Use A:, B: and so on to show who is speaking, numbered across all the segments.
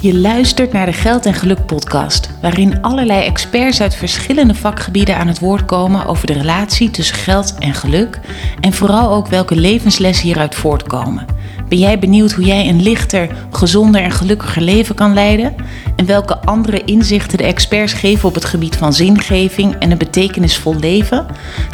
A: Je luistert naar de Geld en Geluk podcast, waarin allerlei experts uit verschillende vakgebieden aan het woord komen over de relatie tussen geld en geluk en vooral ook welke levenslessen hieruit voortkomen. Ben jij benieuwd hoe jij een lichter, gezonder en gelukkiger leven kan leiden? En welke andere inzichten de experts geven op het gebied van zingeving en een betekenisvol leven?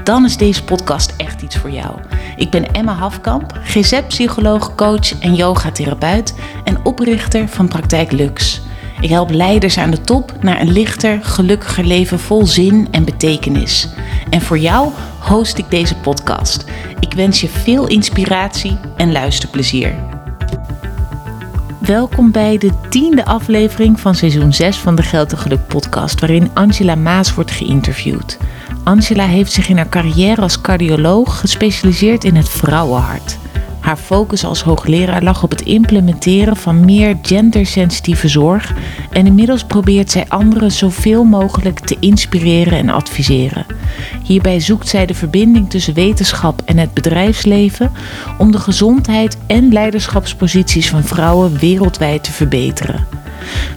A: Dan is deze podcast echt iets voor jou. Ik ben Emma Hafkamp, GZ-psycholoog, coach en yogatherapeut en oprichter van Praktijk Lux. Ik help leiders aan de top naar een lichter, gelukkiger leven vol zin en betekenis. En voor jou host ik deze podcast. Ik wens je veel inspiratie en luisterplezier. Welkom bij de tiende aflevering van seizoen 6 van de Geld en Geluk podcast, waarin Angela Maas wordt geïnterviewd. Angela heeft zich in haar carrière als cardioloog gespecialiseerd in het vrouwenhart. Haar focus als hoogleraar lag op het implementeren van meer gendersensitieve zorg en inmiddels probeert zij anderen zoveel mogelijk te inspireren en adviseren. Hierbij zoekt zij de verbinding tussen wetenschap en het bedrijfsleven om de gezondheid en leiderschapsposities van vrouwen wereldwijd te verbeteren.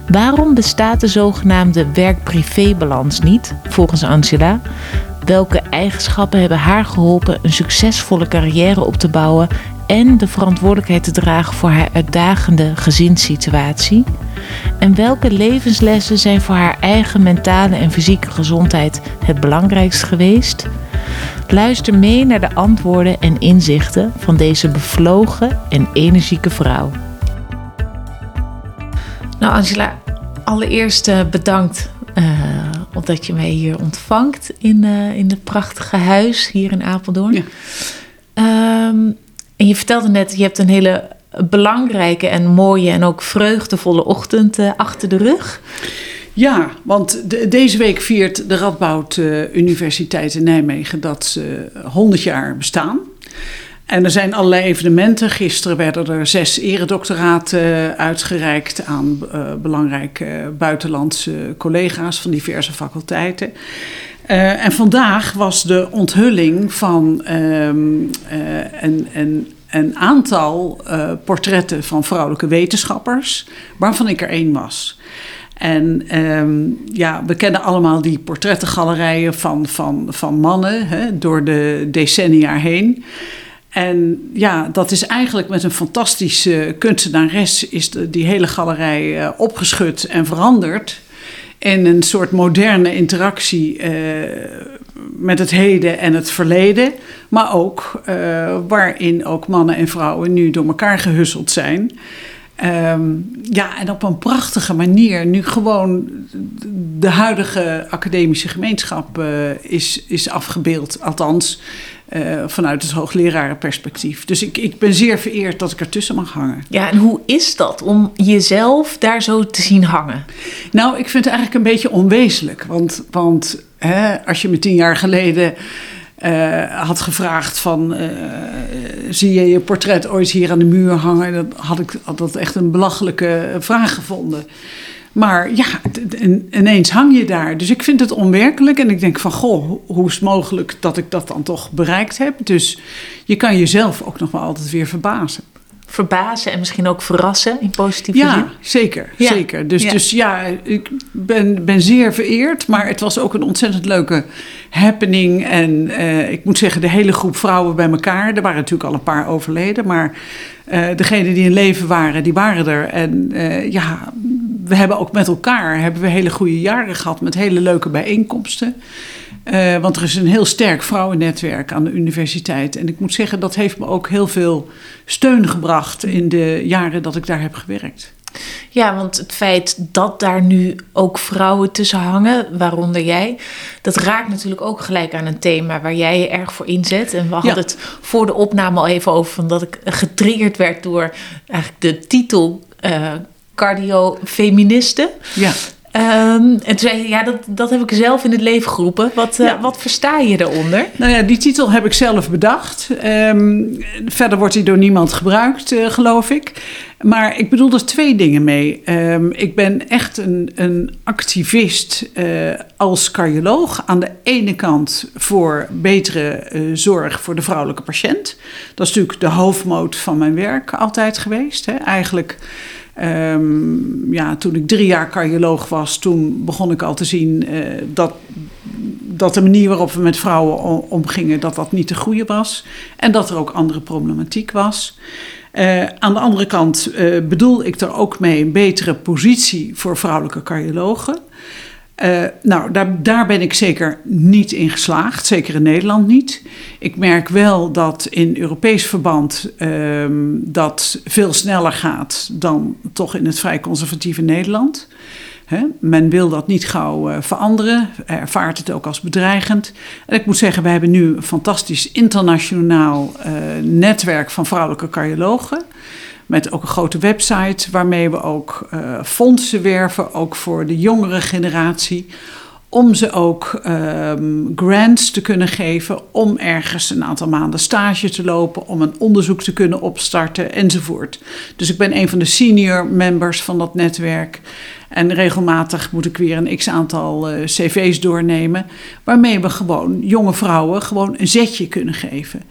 A: Waarom bestaat de zogenaamde werk-privé-balans niet, volgens Angela? Welke eigenschappen hebben haar geholpen een succesvolle carrière op te bouwen en de verantwoordelijkheid te dragen voor haar uitdagende gezinssituatie? En welke levenslessen zijn voor haar eigen mentale en fysieke gezondheid het belangrijkst geweest? Luister mee naar de antwoorden en inzichten van deze bevlogen en energieke vrouw. Nou, Angela, allereerst uh, bedankt uh, omdat je mij hier ontvangt in, uh, in het prachtige huis hier in Apeldoorn. Ja. Um, en je vertelde net, je hebt een hele belangrijke en mooie en ook vreugdevolle ochtend uh, achter de rug.
B: Ja, want de, deze week viert de Radboud uh, Universiteit in Nijmegen dat ze 100 jaar bestaan. En er zijn allerlei evenementen. Gisteren werden er zes eredoctoraten uitgereikt aan uh, belangrijke buitenlandse collega's van diverse faculteiten. Uh, en vandaag was de onthulling van um, uh, een, een, aantal uh, portretten van vrouwelijke wetenschappers, waarvan ik er één was. En um, ja, we kennen allemaal die portrettengalerijen van, van, van mannen hè, door de decennia heen. En ja, dat is eigenlijk met een fantastische kunstenares is die hele galerij opgeschud en veranderd in een soort moderne interactie uh, met het heden en het verleden. Maar ook uh, waarin ook mannen en vrouwen nu door elkaar gehusseld zijn. Um, ja, en op een prachtige manier nu gewoon de huidige academische gemeenschap uh, is, is afgebeeld. Althans, uh, vanuit het hooglerarenperspectief. Dus ik, ik ben zeer vereerd dat ik ertussen mag hangen.
A: Ja, en hoe is dat om jezelf daar zo te zien hangen?
B: Nou, ik vind het eigenlijk een beetje onwezenlijk. Want, want hè, als je me tien jaar geleden uh, had gevraagd van... Uh, zie je je portret ooit hier aan de muur hangen? Dan had ik had dat echt een belachelijke vraag gevonden. Maar ja, ineens hang je daar. Dus ik vind het onwerkelijk. En ik denk van, goh, hoe is het mogelijk dat ik dat dan toch bereikt heb? Dus je kan jezelf ook nog wel altijd weer verbazen.
A: Verbazen en misschien ook verrassen in positieve
B: ja,
A: zin?
B: Zeker, ja, zeker. Dus ja. dus ja, ik ben, ben zeer vereerd. Maar het was ook een ontzettend leuke happening. En uh, ik moet zeggen, de hele groep vrouwen bij elkaar. Er waren natuurlijk al een paar overleden. Maar uh, degenen die in leven waren, die waren er. En uh, ja, we hebben ook met elkaar hebben we hele goede jaren gehad met hele leuke bijeenkomsten. Uh, want er is een heel sterk vrouwennetwerk aan de universiteit. En ik moet zeggen, dat heeft me ook heel veel steun gebracht in de jaren dat ik daar heb gewerkt.
A: Ja, want het feit dat daar nu ook vrouwen tussen hangen, waaronder jij, dat raakt natuurlijk ook gelijk aan een thema waar jij je erg voor inzet. En we hadden ja. het voor de opname al even over, omdat ik getriggerd werd door eigenlijk de titel. Uh, cardio-feministen.
B: Ja.
A: Um, en toen zei je, ja, dat, dat heb ik zelf in het leven geroepen. Wat, uh, ja. wat versta je daaronder?
B: Nou ja, die titel heb ik zelf bedacht. Um, verder wordt die door niemand gebruikt, uh, geloof ik. Maar ik bedoel er twee dingen mee. Um, ik ben echt een, een activist uh, als cardioloog. Aan de ene kant voor betere zorg voor de vrouwelijke patiënt. Dat is natuurlijk de hoofdmoot van mijn werk altijd geweest. Hè. Eigenlijk Ehm, ja, toen ik drie jaar cardioloog was, toen begon ik al te zien uh, dat, dat de manier waarop we met vrouwen omgingen, dat dat niet de goede was. En dat er ook andere problematiek was. Uh, aan de andere kant uh, bedoel ik er ook mee een betere positie voor vrouwelijke cardiologen. Uh, nou, daar, daar ben ik zeker niet in geslaagd, zeker in Nederland niet. Ik merk wel dat in Europees verband uh, dat veel sneller gaat dan toch in het vrij conservatieve Nederland. He, men wil dat niet gauw uh, veranderen, ervaart het ook als bedreigend. En ik moet zeggen, we hebben nu een fantastisch internationaal uh, netwerk van vrouwelijke cardiologen. Met ook een grote website waarmee we ook uh, fondsen werven, ook voor de jongere generatie. Om ze ook um, grants te kunnen geven, om ergens een aantal maanden stage te lopen, om een onderzoek te kunnen opstarten enzovoort. Dus ik ben een van de senior members van dat netwerk. En regelmatig moet ik weer een x aantal uh, cv's doornemen, waarmee we gewoon jonge vrouwen gewoon een zetje kunnen geven.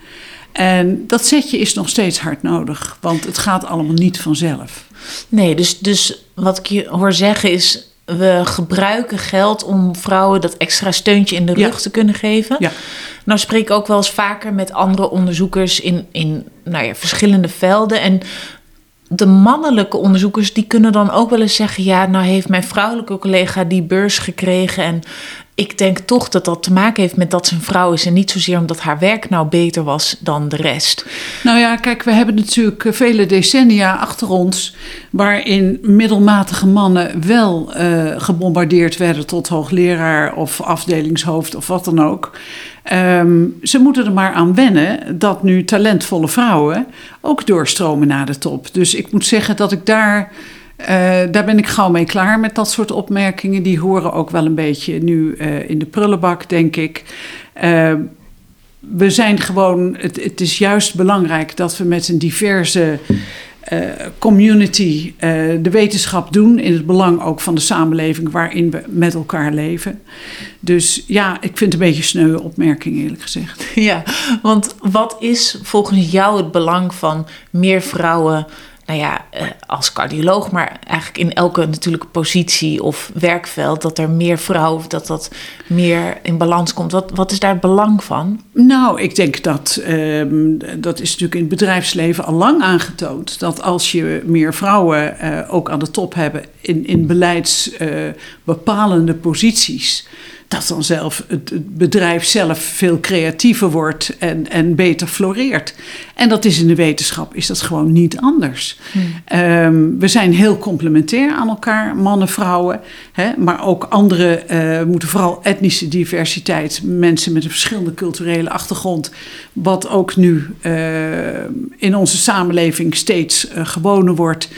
B: En dat zetje is nog steeds hard nodig, want het gaat allemaal niet vanzelf.
A: Nee, dus, dus wat ik je hoor zeggen is, we gebruiken geld om vrouwen dat extra steuntje in de rug ja. te kunnen geven.
B: Ja.
A: Nou spreek ik ook wel eens vaker met andere onderzoekers in, in nou ja, verschillende velden. En de mannelijke onderzoekers die kunnen dan ook wel eens zeggen: ja, nou heeft mijn vrouwelijke collega die beurs gekregen en ik denk toch dat dat te maken heeft met dat ze een vrouw is en niet zozeer omdat haar werk nou beter was dan de rest.
B: Nou ja, kijk, we hebben natuurlijk vele decennia achter ons waarin middelmatige mannen wel uh, gebombardeerd werden tot hoogleraar of afdelingshoofd of wat dan ook. Um, ze moeten er maar aan wennen dat nu talentvolle vrouwen ook doorstromen naar de top. Dus ik moet zeggen dat ik daar uh, daar ben ik gauw mee klaar met dat soort opmerkingen. Die horen ook wel een beetje nu uh, in de prullenbak, denk ik. Uh, we zijn gewoon, het, het, is juist belangrijk dat we met een diverse community de wetenschap doen. In het belang ook van de samenleving waarin we met elkaar leven. Dus ja, ik vind het een beetje sneu opmerking, eerlijk gezegd.
A: Ja, want wat is volgens jou het belang van meer vrouwen? Nou ja, eh, als cardioloog, maar eigenlijk in elke natuurlijke positie of werkveld, dat er meer vrouwen, dat dat meer in balans komt. Wat, wat is daar het belang van?
B: Nou, ik denk dat um, dat is natuurlijk in het bedrijfsleven al lang aangetoond. Dat als je meer vrouwen uh, ook aan de top hebben in, in beleidsbepalende uh, posities dat dan zelf het, het, bedrijf zelf veel creatiever wordt en, en beter floreert. En dat is in de wetenschap is dat gewoon niet anders. Hmm. Um, we zijn heel complementair aan elkaar, mannen, vrouwen. Hè, maar ook andere uh, moeten vooral etnische diversiteit, mensen met een verschillende culturele achtergrond, wat ook nu uh, in onze samenleving steeds uh, gewoner wordt.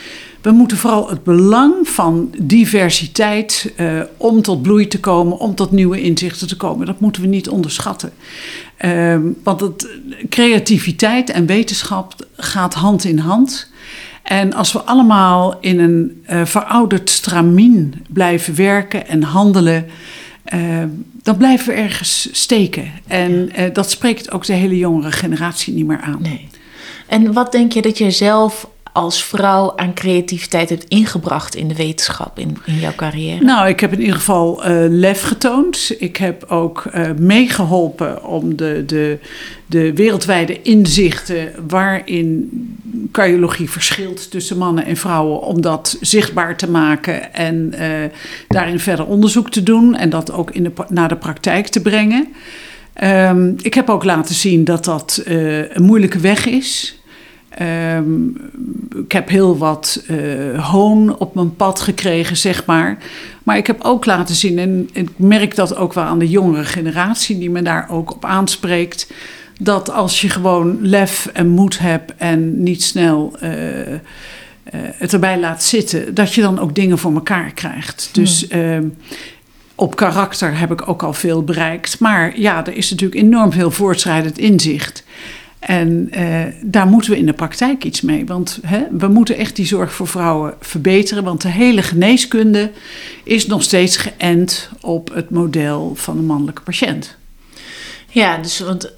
B: We moeten vooral het belang van diversiteit uh, om tot bloei te komen, om tot nieuwe inzichten te komen, dat moeten we niet onderschatten. Uh, want het, creativiteit en wetenschap gaat hand in hand. En als we allemaal in een uh, verouderd stramien blijven werken en handelen, uh, dan blijven we ergens steken. En uh, dat spreekt ook de hele jongere generatie niet meer aan.
A: Nee. En wat denk je dat je zelf als vrouw aan creativiteit hebt ingebracht in de wetenschap in, in jouw carrière?
B: Nou, ik heb in ieder geval uh, lef getoond. Ik heb ook uh, meegeholpen om de, de, de wereldwijde inzichten waarin cardiologie verschilt tussen mannen en vrouwen, om dat zichtbaar te maken en uh, daarin verder onderzoek te doen en dat ook in de, naar de praktijk te brengen. Um, ik heb ook laten zien dat dat een moeilijke weg is. Um, ik heb heel wat uh, hoon op mijn pad gekregen, zeg maar. Maar ik heb ook laten zien, en ik merk dat ook wel aan de jongere generatie, die me daar ook op aanspreekt. Dat als je gewoon lef en moed hebt en niet snel uh, uh, het erbij laat zitten, dat je dan ook dingen voor elkaar krijgt. Dus. Hmm op karakter heb ik ook al veel bereikt. Maar ja, er is natuurlijk enorm veel voortschrijdend inzicht. En uh, daar moeten we in de praktijk iets mee. Want hè, we moeten echt die zorg voor vrouwen verbeteren. Want de hele geneeskunde is nog steeds geënt op het model van de mannelijke patiënt.
A: Ja, dus want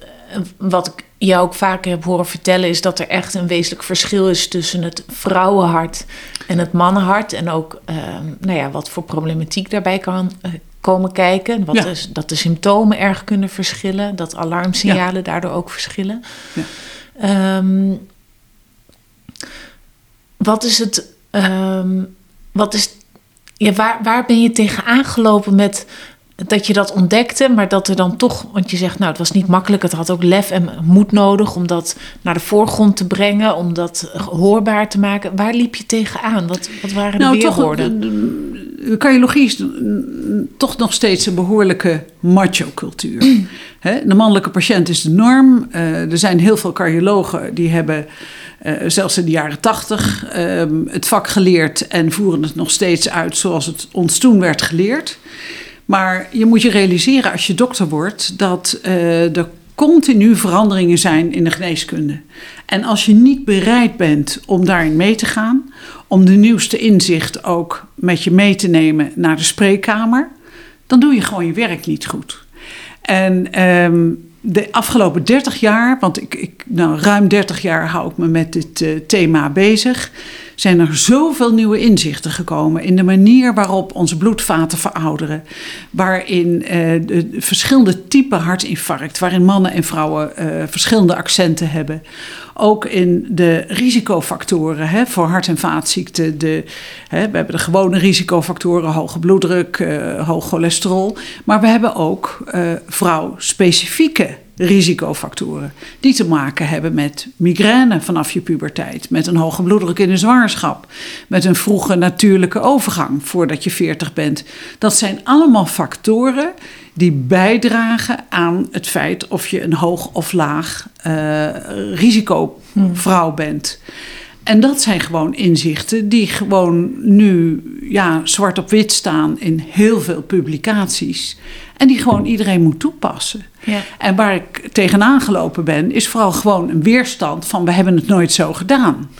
A: wat ik jou ook vaker heb horen vertellen, is dat er echt een wezenlijk verschil is tussen het vrouwenhart en het mannenhart. En ook ehm, nou ja, wat voor problematiek daarbij kan eh, komen kijken. Wat is, dat de symptomen erg kunnen verschillen, dat alarmsignalen daardoor ook verschillen. Ja. Ehm, wat is het. Ehm, wat is. Ja, waar, waar ben je tegen aangelopen met dat je dat ontdekte, maar dat er dan toch, want je zegt, nou, het was niet makkelijk, het had ook lef en moed nodig om dat naar de voorgrond te brengen, om dat hoorbaar te maken. Waar liep je tegenaan? Wat, wat waren de nou, weerwoorden?
B: Toch, de cardiologie is toch nog steeds een behoorlijke macho-cultuur. de mannelijke patiënt is de norm. Uh, er zijn heel veel cardiologen die hebben uh, zelfs in de jaren tachtig ehm, het vak geleerd en voeren het nog steeds uit zoals het ons toen werd geleerd. Maar je moet je realiseren als je dokter wordt dat uh, er continu veranderingen zijn in de geneeskunde. En als je niet bereid bent om daarin mee te gaan, om de nieuwste inzicht ook met je mee te nemen naar de spreekkamer, dan doe je gewoon je werk niet goed. En um, de afgelopen 30 jaar, want ik, ik, nou, ruim 30 jaar hou ik me met dit uh, thema bezig, zijn er zoveel nieuwe inzichten gekomen in de manier waarop onze bloedvaten verouderen. Waarin uh, de verschillende typen hartinfarct, waarin mannen en vrouwen uh, verschillende accenten hebben. Ook in de risicofactoren hè, voor hart- en vaatziekten. De, hè, we hebben de gewone risicofactoren, hoge bloeddruk, uh, hoog cholesterol. Maar we hebben ook vrouw-specifieke risicofactoren. Die te maken hebben met migraine vanaf je puberteit, met een hoge bloeddruk in de zwangerschap, met een vroege natuurlijke overgang voordat je 40 bent. Dat zijn allemaal factoren die bijdragen aan het feit of je een hoog of laag uh, risicovrouw bent. En dat zijn gewoon inzichten die gewoon nu ja, zwart op wit staan in heel veel publicaties. En die gewoon iedereen moet toepassen. Ja. En waar ik tegenaan gelopen ben, is vooral gewoon een weerstand van we hebben het nooit zo gedaan.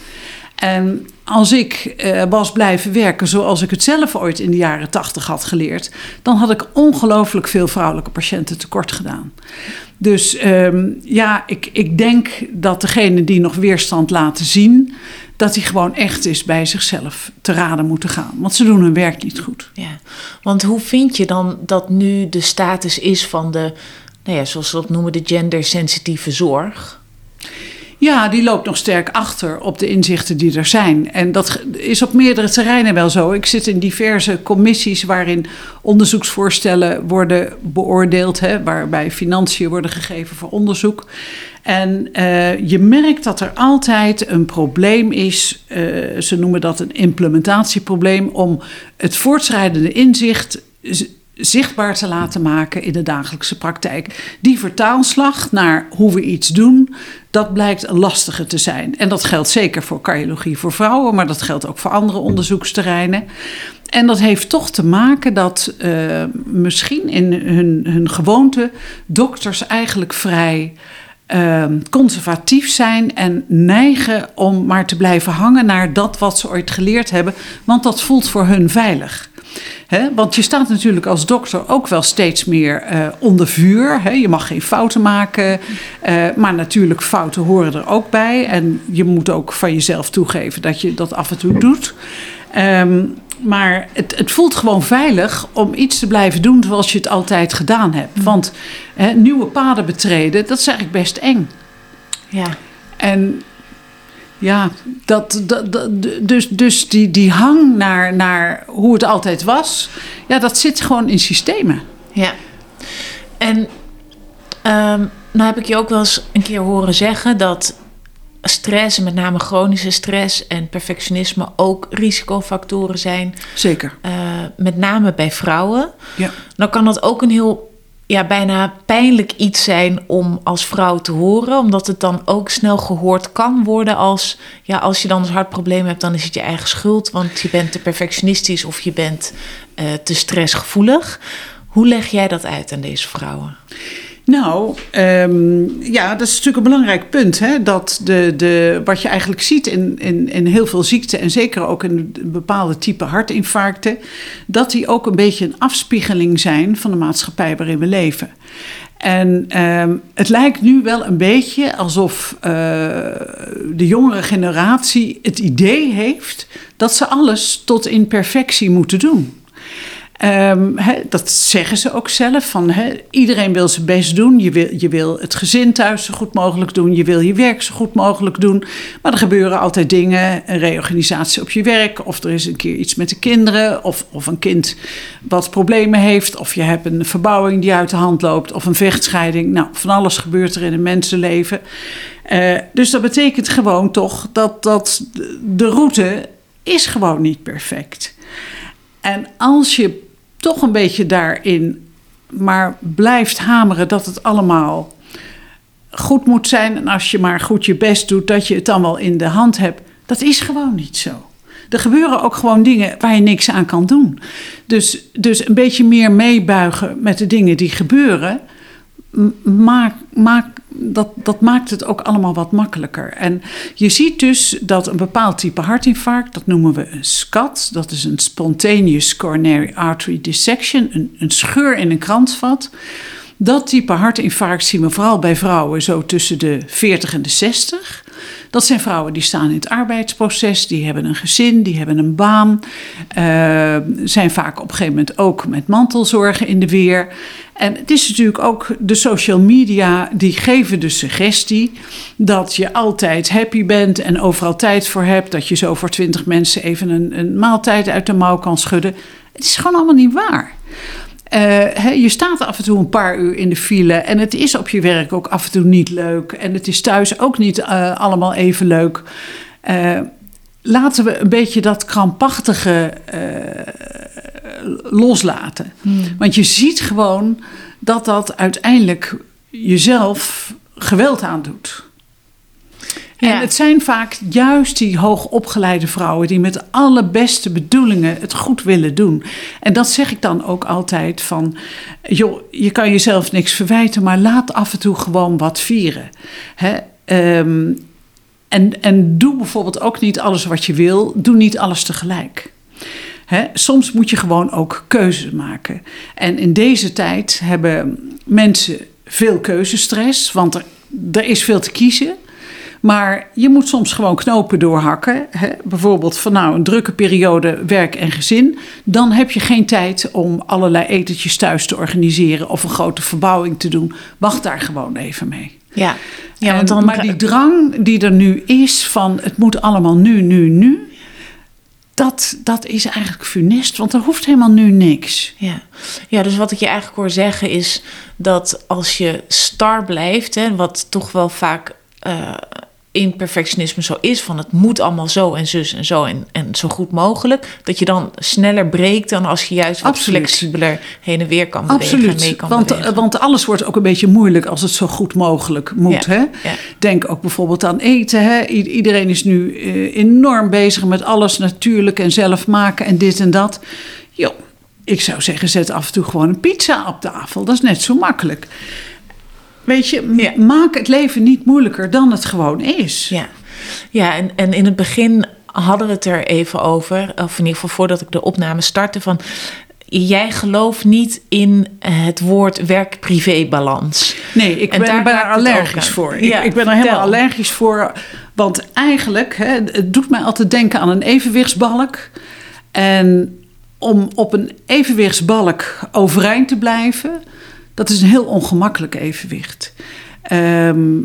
B: En als ik eh, was blijven werken zoals ik het zelf ooit in de jaren tachtig had geleerd, dan had ik ongelooflijk veel vrouwelijke patiënten tekort gedaan. Dus ehm, ja, ik, ik denk dat degene die nog weerstand laten zien, dat die gewoon echt is bij zichzelf te raden moeten gaan. Want ze doen hun werk niet goed.
A: Ja, want hoe vind je dan dat nu de status is van de, nou ja, zoals we dat noemen, de gendersensitieve zorg?
B: Ja, die loopt nog sterk achter op de inzichten die er zijn. En dat is op meerdere terreinen wel zo. Ik zit in diverse commissies waarin onderzoeksvoorstellen worden beoordeeld, hè, waarbij financiën worden gegeven voor onderzoek. En uh, je merkt dat er altijd een probleem is, uh, ze noemen dat een implementatieprobleem, om het voortschrijdende inzicht zichtbaar te laten maken in de dagelijkse praktijk. Die vertaalslag naar hoe we iets doen, dat blijkt een lastige te zijn. En dat geldt zeker voor cardiologie voor vrouwen, maar dat geldt ook voor andere onderzoeksterreinen. En dat heeft toch te maken dat uh, misschien in hun, hun gewoonte dokters eigenlijk vrij uh, conservatief zijn en neigen om maar te blijven hangen naar dat wat ze ooit geleerd hebben, want dat voelt voor hun veilig. He, want je staat natuurlijk als dokter ook wel steeds meer uh, onder vuur. He, je mag geen fouten maken. Uh, maar natuurlijk, fouten horen er ook bij. En je moet ook van jezelf toegeven dat je dat af en toe doet. Um, maar het, het, voelt gewoon veilig om iets te blijven doen zoals je het altijd gedaan hebt. Mm. Want he, nieuwe paden betreden, dat is eigenlijk best eng.
A: Ja.
B: En ja, dat, dat, dat, dus, dus die, die hang naar, naar hoe het altijd was, ja, dat zit gewoon in systemen.
A: Ja. En um, nou heb ik je ook wel eens een keer horen zeggen dat stress, met name chronische stress en perfectionisme, ook risicofactoren zijn.
B: Zeker.
A: Uh, met name bij vrouwen.
B: Ja.
A: Dan kan dat ook een heel ja, bijna pijnlijk iets zijn om als vrouw te horen. Omdat het dan ook snel gehoord kan worden als... ja, als je dan een hartprobleem hebt, dan is het je eigen schuld. Want je bent te perfectionistisch of je bent uh, te stressgevoelig. Hoe leg jij dat uit aan deze vrouwen?
B: Nou, um, ja, dat is natuurlijk een belangrijk punt. Hè? Dat de, de, wat je eigenlijk ziet in, in, in heel veel ziekten, en zeker ook in bepaalde type hartinfarcten, dat die ook een beetje een afspiegeling zijn van de maatschappij waarin we leven. En ehm, het lijkt nu wel een beetje alsof uh, de jongere generatie het idee heeft dat ze alles tot in perfectie moeten doen. Um, dat zeggen ze ook zelf. Van, iedereen wil zijn best doen. Je wil, je wil het gezin thuis zo goed mogelijk doen. Je wil je werk zo goed mogelijk doen. Maar er gebeuren altijd dingen. Een reorganisatie op je werk. Of er is een keer iets met de kinderen. Of, of een kind wat problemen heeft. Of je hebt een verbouwing die uit de hand loopt. Of een vechtscheiding. Nou, van alles gebeurt er in een mensenleven. Uh, dus dat betekent gewoon toch dat, dat de route is gewoon niet perfect. En als je toch een beetje daarin maar blijft hameren dat het allemaal goed moet zijn. En als je maar goed je best doet, dat je het dan wel in de hand hebt. Dat is gewoon niet zo. Er gebeuren ook gewoon dingen waar je niks aan kan doen. Dus, dus een beetje meer meebuigen met de dingen die gebeuren. Maak, maak, dat, dat maakt het ook allemaal wat makkelijker. En je ziet dus dat een bepaald type hartinfarct, dat noemen we een SCAD, dat is een spontaneous coronary artery dissection, een, een scheur in een kransvat. Dat type hartinfarct zien we vooral bij vrouwen zo tussen de 40 en de 60. Dat zijn vrouwen die staan in het arbeidsproces, die hebben een gezin, die hebben een baan, uh, zijn vaak op een gegeven moment ook met mantelzorgen in de weer. En het is natuurlijk ook de social media die geven de suggestie dat je altijd happy bent en overal tijd voor hebt. Dat je zo voor twintig mensen even een, een maaltijd uit de mouw kan schudden. Het is gewoon allemaal niet waar. Uh, je staat af en toe een paar uur in de file en het is op je werk ook af en toe niet leuk. En het is thuis ook niet uh, allemaal even leuk. Uh, laten we een beetje dat krampachtige loslaten. Hmm. Want je ziet gewoon dat dat uiteindelijk jezelf geweld aandoet. En het zijn vaak juist die hoogopgeleide vrouwen die met alle beste bedoelingen het goed willen doen. En dat zeg ik dan ook altijd van, joh, je kan jezelf niks verwijten, maar laat af en toe gewoon wat vieren. Hè? Um, en, en doe bijvoorbeeld ook niet alles wat je wil, doe niet alles tegelijk. Soms moet je gewoon ook keuzes maken. En in deze tijd hebben mensen veel keuzestress, want er is veel te kiezen. Maar je moet soms gewoon knopen doorhakken. Hè? Bijvoorbeeld van nou een drukke periode werk en gezin. Dan heb je geen tijd om allerlei etentjes thuis te organiseren of een grote verbouwing te doen. Wacht daar gewoon even mee.
A: Ja,
B: ja want dan... maar die drang die er nu is van het moet allemaal nu, nu, nu. Dat, dat is eigenlijk funest, want er hoeft helemaal nu niks.
A: Ja. ja, dus wat ik je eigenlijk hoor zeggen is dat als je star blijft, hè, wat toch wel vaak uh, in perfectionisme zo is, van het moet allemaal zo en zus en zo en, en zo goed mogelijk, dat je dan sneller breekt dan als je juist wat flexibeler heen en weer kan bewegen
B: Absoluut.
A: mee kan
B: want,
A: bewegen.
B: Want alles wordt ook een beetje moeilijk als het zo goed mogelijk moet.
A: Ja,
B: Hè?
A: ja.
B: Denk ook bijvoorbeeld aan eten. Hè? I- iedereen is nu eh, enorm bezig met alles natuurlijk en zelf maken en dit en dat. Jo, ik zou zeggen, zet af en toe gewoon een pizza op tafel. Dat is net zo makkelijk. Weet je,
A: Ja.
B: maak het leven niet moeilijker dan het gewoon is.
A: Ja, ja en, en in het begin hadden we het er even over, of in ieder geval voordat ik de opname startte, van jij gelooft niet in het woord werk-privé-balans.
B: Nee, ik
A: En
B: ben,
A: daar
B: ben er allergisch voor.
A: Ja,
B: ik, ik ben er helemaal allergisch voor. Want eigenlijk, hè, het doet mij altijd denken aan een evenwichtsbalk. En om op een evenwichtsbalk overeind te blijven, dat is een heel ongemakkelijk evenwicht. Ehm,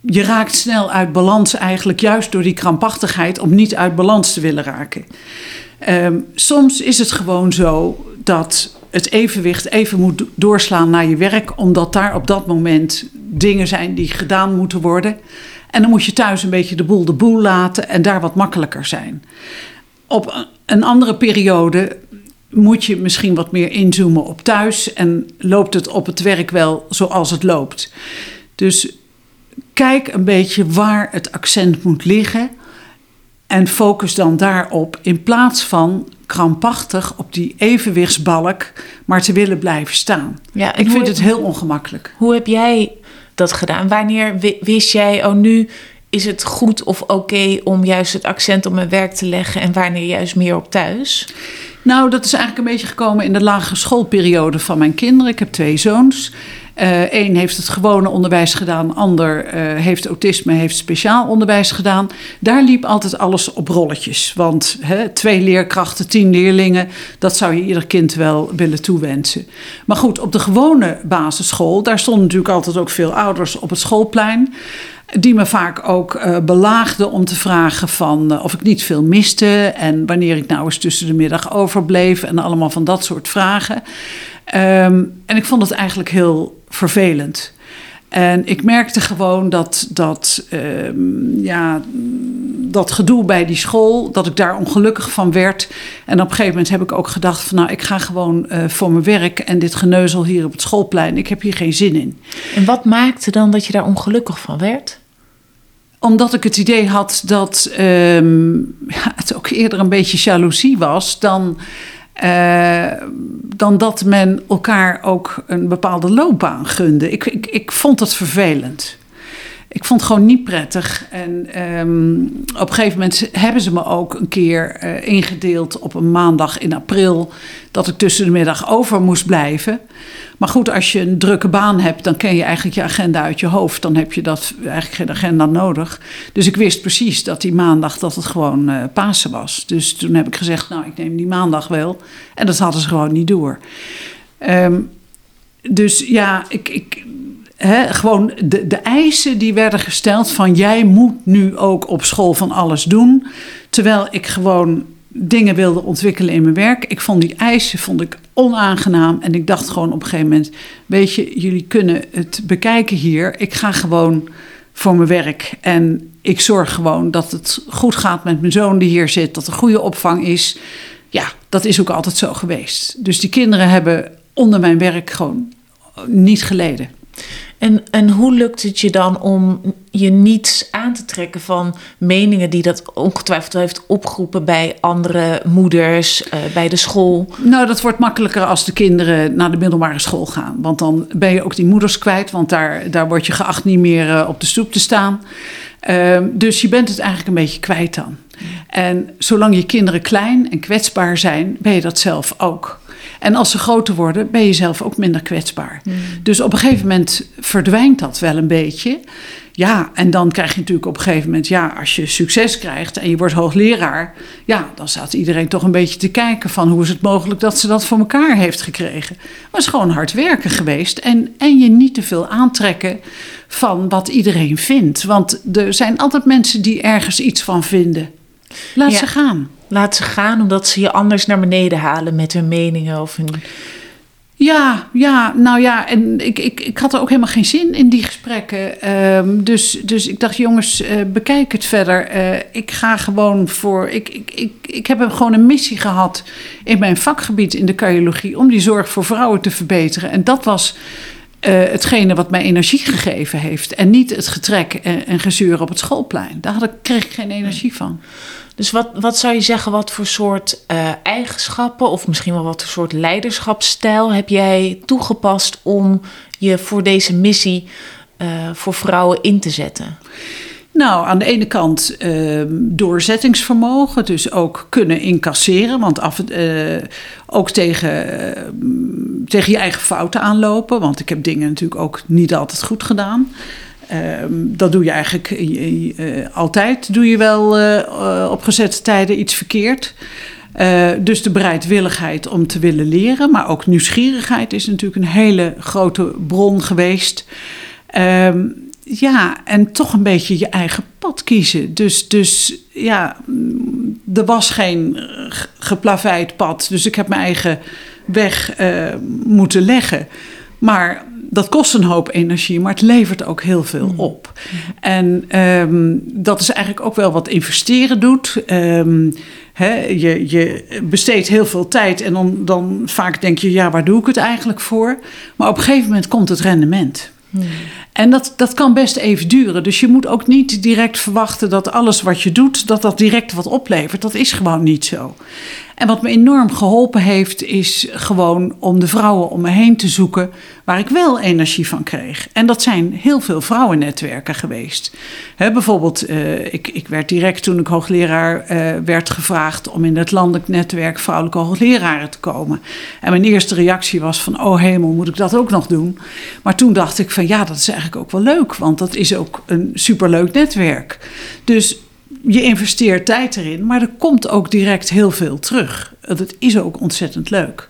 B: je raakt snel uit balans eigenlijk juist door die krampachtigheid om niet uit balans te willen raken. Ehm, soms is het gewoon zo dat het evenwicht even moet do- doorslaan naar je werk, omdat daar op dat moment dingen zijn die gedaan moeten worden. En dan moet je thuis een beetje de boel de boel laten en daar wat makkelijker zijn. Op een andere periode moet je misschien wat meer inzoomen op thuis en loopt het op het werk wel zoals het loopt. Dus kijk een beetje waar het accent moet liggen en focus dan daarop in plaats van krampachtig op die evenwichtsbalk maar te willen blijven staan.
A: Ja,
B: Ik vind het heel ongemakkelijk.
A: Hoe heb jij dat gedaan? Wanneer wi- wist jij, oh nu is het goed of oké om juist het accent op mijn werk te leggen en wanneer juist meer op thuis?
B: Nou, dat is eigenlijk een beetje gekomen in de lagere schoolperiode van mijn kinderen. Ik heb twee zoons. Eén heeft het gewone onderwijs gedaan, ander heeft autisme, heeft speciaal onderwijs gedaan. Daar liep altijd alles op rolletjes. Want hè, twee leerkrachten, tien leerlingen, dat zou je ieder kind wel willen toewensen. Maar goed, op de gewone basisschool, daar stonden natuurlijk altijd ook veel ouders op het schoolplein die me vaak ook uh, belaagde om te vragen van uh, of ik niet veel miste en wanneer ik nou eens tussen de middag overbleef en allemaal van dat soort vragen. Um, en ik vond het eigenlijk heel vervelend. En ik merkte gewoon dat, dat, um, ja, dat gedoe bij die school, dat ik daar ongelukkig van werd. En op een gegeven moment heb ik ook gedacht van nou, ik ga gewoon uh, voor mijn werk en dit geneuzel hier op het schoolplein, ik heb hier geen zin in.
A: En wat maakte dan dat je daar ongelukkig van werd?
B: Omdat ik het idee had dat um, ja, het ook eerder een beetje jaloezie was dan uh, dan dat men elkaar ook een bepaalde loopbaan gunde. Ik, ik, ik vond het vervelend. Ik vond het gewoon niet prettig. En um, op een gegeven moment hebben ze me ook een keer uh, ingedeeld op een maandag in april. Dat ik tussen de middag over moest blijven. Maar goed, als je een drukke baan hebt, dan ken je eigenlijk je agenda uit je hoofd. Dan heb je dat eigenlijk geen agenda nodig. Dus ik wist precies dat die maandag dat het gewoon uh, Pasen was. Dus toen heb ik gezegd, nou, ik neem die maandag wel. En dat hadden ze gewoon niet door. Um, dus ja, ik, ik, Gewoon de, de eisen die werden gesteld van jij moet nu ook op school van alles doen. Terwijl ik gewoon dingen wilde ontwikkelen in mijn werk. Ik vond die eisen vond ik onaangenaam. En ik dacht gewoon op een gegeven moment: Weet je, jullie kunnen het bekijken hier. Ik ga gewoon voor mijn werk. En ik zorg gewoon dat het goed gaat met mijn zoon die hier zit. Dat er goede opvang is. Ja, dat is ook altijd zo geweest. Dus die kinderen hebben onder mijn werk gewoon niet geleden.
A: En, en hoe lukt het je dan om je niets aan te trekken van meningen die dat ongetwijfeld heeft opgeroepen bij andere moeders, uh, bij de school?
B: Nou, dat wordt makkelijker als de kinderen naar de middelbare school gaan. Want dan ben je ook die moeders kwijt, want daar, daar word je geacht niet meer uh, op de stoep te staan. Uh, dus je bent het eigenlijk een beetje kwijt dan. En zolang je kinderen klein en kwetsbaar zijn, ben je dat zelf ook. En als ze groter worden, ben je zelf ook minder kwetsbaar. Mm. Dus op een gegeven moment verdwijnt dat wel een beetje. Ja, en dan krijg je natuurlijk op een gegeven moment, ja, als je succes krijgt en je wordt hoogleraar, ja, dan staat iedereen toch een beetje te kijken van hoe is het mogelijk dat ze dat voor elkaar heeft gekregen. Maar het is gewoon hard werken geweest en, en je niet te veel aantrekken van wat iedereen vindt. Want er zijn altijd mensen die ergens iets van vinden. Laat ja. ze gaan.
A: Laat ze gaan omdat ze je anders naar beneden halen met hun meningen of hun.
B: Ja, ja, nou ja, en ik, ik, ik had er ook helemaal geen zin in die gesprekken. Um, dus, dus ik dacht, jongens, uh, bekijk het verder. Uh, ik ga gewoon voor. Ik, ik, ik, ik heb gewoon een missie gehad in mijn vakgebied in de cardiologie om die zorg voor vrouwen te verbeteren. En dat was. Uh, hetgene wat mij energie gegeven heeft. En niet het getrek en, gezeur op het schoolplein. Daar had ik, kreeg ik geen energie van.
A: Dus wat, wat zou je zeggen, wat voor soort uh, eigenschappen of misschien wel wat voor soort leiderschapsstijl heb jij toegepast om je voor deze missie uh, voor vrouwen in te zetten?
B: Nou, aan de ene kant uh, doorzettingsvermogen, dus ook kunnen incasseren, want af, uh, ook tegen, uh, tegen je eigen fouten aanlopen, want ik heb dingen natuurlijk ook niet altijd goed gedaan. Um, dat doe je eigenlijk uh, altijd. Doe je wel uh, op gezette tijden iets verkeerd. Dus de bereidwilligheid om te willen leren, maar ook nieuwsgierigheid is natuurlijk een hele grote bron geweest. Ja, en toch een beetje je eigen pad kiezen. Dus, dus ja, er was geen geplaveid pad. Dus ik heb mijn eigen weg moeten leggen. Maar dat kost een hoop energie, maar het levert ook heel veel mm. op. En um, dat is eigenlijk ook wel wat investeren doet. Um, he, je, je besteedt heel veel tijd en dan, dan vaak denk je, ja, waar doe ik het eigenlijk voor? Maar op een gegeven moment komt het rendement. Hmm. En dat, dat kan best even duren. Dus je moet ook niet direct verwachten dat alles wat je doet, dat dat direct wat oplevert. Dat is gewoon niet zo. En wat me enorm geholpen heeft, is gewoon om de vrouwen om me heen te zoeken waar ik wel energie van kreeg. En dat zijn heel veel vrouwennetwerken geweest. Bijvoorbeeld, uh, ik, ik werd direct toen ik hoogleraar uh, werd gevraagd om in het landelijk netwerk vrouwelijke hoogleraren te komen. En mijn eerste reactie was van, oh hemel, moet ik dat ook nog doen? Maar toen dacht ik van, ja, dat is eigenlijk ook wel leuk, want dat is ook een superleuk netwerk. Dus je investeert tijd erin, maar er komt ook direct heel veel terug. Het is ook ontzettend leuk.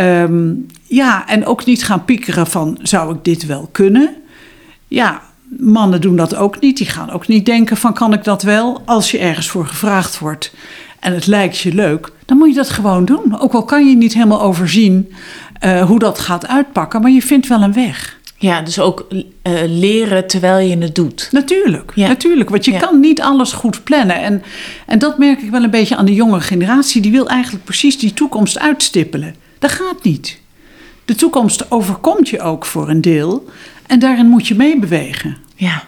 B: Um, ja, en ook niet gaan piekeren van zou ik dit wel kunnen? Ja, mannen doen dat ook niet. Die gaan ook niet denken van kan ik dat wel? Als je ergens voor gevraagd wordt en het lijkt je leuk, dan moet je dat gewoon doen. Ook al kan je niet helemaal overzien uh, hoe dat gaat uitpakken, maar je vindt wel een weg.
A: Ja, dus ook uh, leren terwijl je het doet.
B: Natuurlijk, ja. natuurlijk. Want je ja. kan niet alles goed plannen. En, en dat merk ik wel een beetje aan de jonge generatie. Die wil eigenlijk precies die toekomst uitstippelen. Dat gaat niet. De toekomst overkomt je ook voor een deel. En daarin moet je meebewegen.
A: Ja.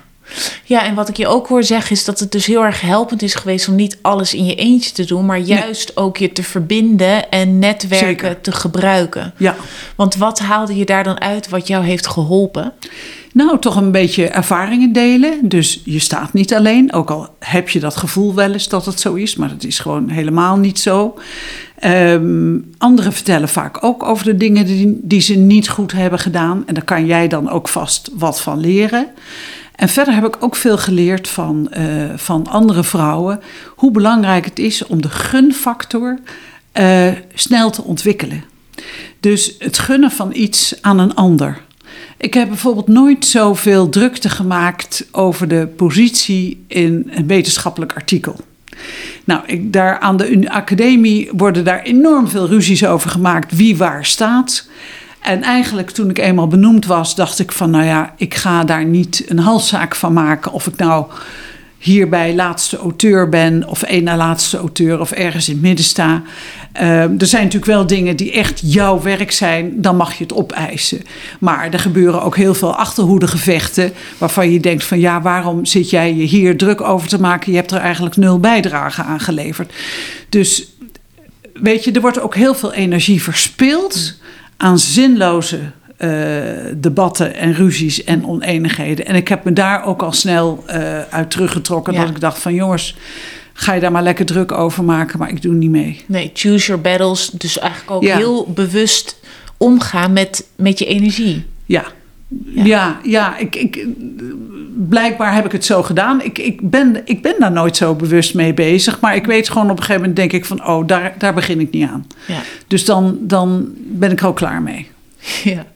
A: Ja, en wat ik je ook hoor zeggen is dat het dus heel erg helpend is geweest om niet alles in je eentje te doen, maar juist ook je te verbinden en netwerken
B: Zeker.
A: te gebruiken.
B: Ja.
A: Want wat haalde je daar dan uit wat jou heeft geholpen?
B: Nou, toch een beetje ervaringen delen. Dus je staat niet alleen. Ook al heb je dat gevoel wel eens dat het zo is, maar het is gewoon helemaal niet zo. Um, anderen vertellen vaak ook over de dingen die, die ze niet goed hebben gedaan. En daar kan jij dan ook vast wat van leren. En verder heb ik ook veel geleerd van, uh, van andere vrouwen. Hoe belangrijk het is om de gunfactor uh, snel te ontwikkelen. Dus het gunnen van iets aan een ander. Ik heb bijvoorbeeld nooit zoveel drukte gemaakt over de positie in een wetenschappelijk artikel. Nou, ik, daar aan de academie worden daar enorm veel ruzies over gemaakt wie waar staat. En eigenlijk toen ik eenmaal benoemd was, dacht ik van nou ja, ik ga daar niet een halszaak van maken of ik nou hierbij laatste auteur ben of één na laatste auteur of ergens in het midden sta. Uh, er zijn natuurlijk wel dingen die echt jouw werk zijn, dan mag je het opeisen. Maar er gebeuren ook heel veel achterhoedegevechten waarvan je denkt van ja, waarom zit jij je hier druk over te maken? Je hebt er eigenlijk nul bijdrage aan geleverd. Dus weet je, er wordt ook heel veel energie verspild aan zinloze uh, debatten en ruzies en oneenigheden. En ik heb me daar ook al snel uh, uit teruggetrokken. Ja. Dat ik dacht van jongens, ga je daar maar lekker druk over maken, maar ik doe niet mee.
A: Nee, choose your battles. Dus eigenlijk ook ja. heel bewust omgaan met, met je energie.
B: Ja. Ja, ja, ja ik, ik, blijkbaar heb ik het zo gedaan. Ik, ik, ben, ik ben daar nooit zo bewust mee bezig. Maar ik weet gewoon op een gegeven moment denk ik van... oh, daar, daar begin ik niet aan.
A: Ja.
B: Dus dan, dan ben ik er ook klaar mee.
A: Ja,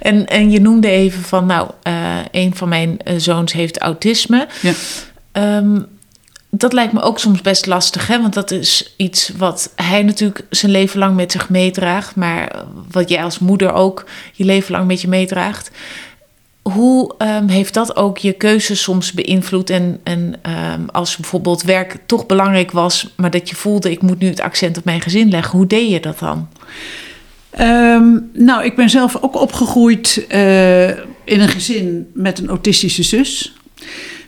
A: en, en je noemde even van, nou, uh, een van mijn uh, zoons heeft autisme.
B: Ja.
A: Um, dat lijkt me ook soms best lastig, hè? want dat is iets wat hij natuurlijk zijn leven lang met zich meedraagt, maar wat jij als moeder ook je leven lang met je meedraagt. Hoe um, heeft dat ook je keuze soms beïnvloed? En, en um, als bijvoorbeeld werk toch belangrijk was, maar dat je voelde: ik moet nu het accent op mijn gezin leggen, hoe deed je dat dan?
B: Um, nou, ik ben zelf ook opgegroeid uh, in een gezin met een autistische zus.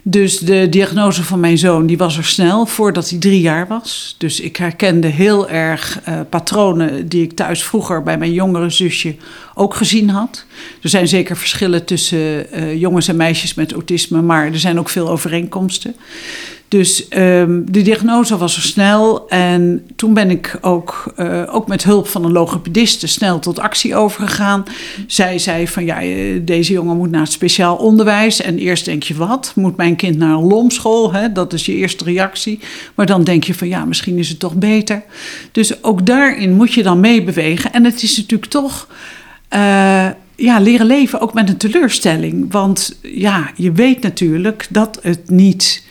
B: Dus de diagnose van mijn zoon die was er snel voordat hij drie jaar was. Dus ik herkende heel erg uh, patronen die ik thuis vroeger bij mijn jongere zusje ook gezien had. Er zijn zeker verschillen tussen uh, jongens en meisjes met autisme, maar er zijn ook veel overeenkomsten. Dus um, de diagnose was er snel en toen ben ik ook, uh, ook met hulp van een logopediste snel tot actie overgegaan. Zij zei van ja, deze jongen moet naar het speciaal onderwijs. En eerst denk je wat, moet mijn kind naar een lomschool? Hè? Dat is je eerste reactie. Maar dan denk je van ja, misschien is het toch beter. Dus ook daarin moet je dan meebewegen. En het is natuurlijk toch... Uh, ja, leren leven ook met een teleurstelling. Want ja, je weet natuurlijk dat het niet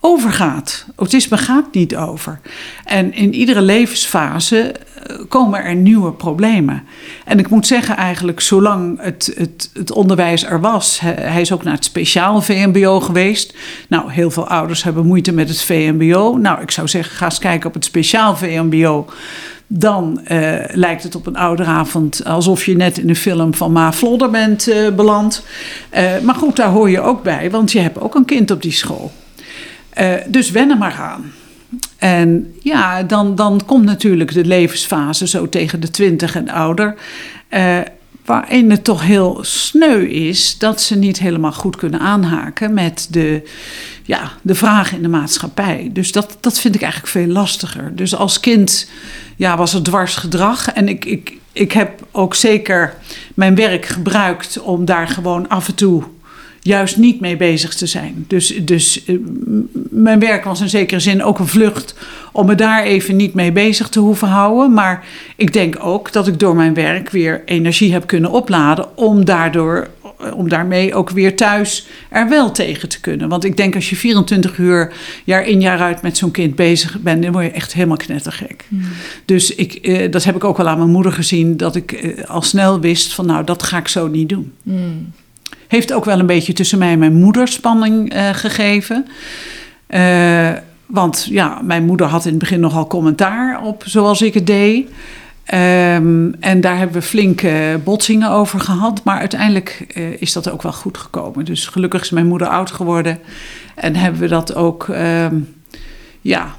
B: overgaat. Autisme gaat niet over. En in iedere levensfase komen er nieuwe problemen. En ik moet zeggen, eigenlijk, zolang het, het, het onderwijs er was, hij is ook naar het speciaal VMBO geweest. Nou, heel veel ouders hebben moeite met het VMBO. Nou, ik zou zeggen, ga eens kijken op het speciaal VMBO dan uh, lijkt het op een ouderavond alsof je net in een film van Ma Vlodder bent uh, beland. Maar goed, daar hoor je ook bij, want je hebt ook een kind op die school. Dus wennen maar aan. En ja, dan, dan komt natuurlijk de levensfase zo tegen de twintig en ouder. Uh, waarin het toch heel sneu is dat ze niet helemaal goed kunnen aanhaken met de, ja, de vragen in de maatschappij. Dus dat, dat vind ik eigenlijk veel lastiger. Dus als kind ja, was het dwarsgedrag. En ik, ik, ik heb ook zeker mijn werk gebruikt om daar gewoon af en toe juist niet mee bezig te zijn. Dus, dus eh, mijn werk was in zekere zin ook een vlucht om me daar even niet mee bezig te hoeven houden. Maar ik denk ook dat ik door mijn werk weer energie heb kunnen opladen om daardoor eh, om daarmee ook weer thuis er wel tegen te kunnen. Want ik denk als je 24 uur jaar in jaar uit met zo'n kind bezig bent, dan word je echt helemaal knettergek. Hmm. Dus ik, eh, dat heb ik ook wel aan mijn moeder gezien, dat ik al snel wist van nou, dat ga ik zo niet doen. Hmm. Heeft ook wel een beetje tussen mij en mijn moeder spanning uh, gegeven. Uh, want ja, mijn moeder had in het begin nogal commentaar op zoals ik het deed. Um, en daar hebben we flinke botsingen over gehad. Maar uiteindelijk uh, is dat ook wel goed gekomen. Dus gelukkig is mijn moeder oud geworden. En hebben we dat ook um, ja,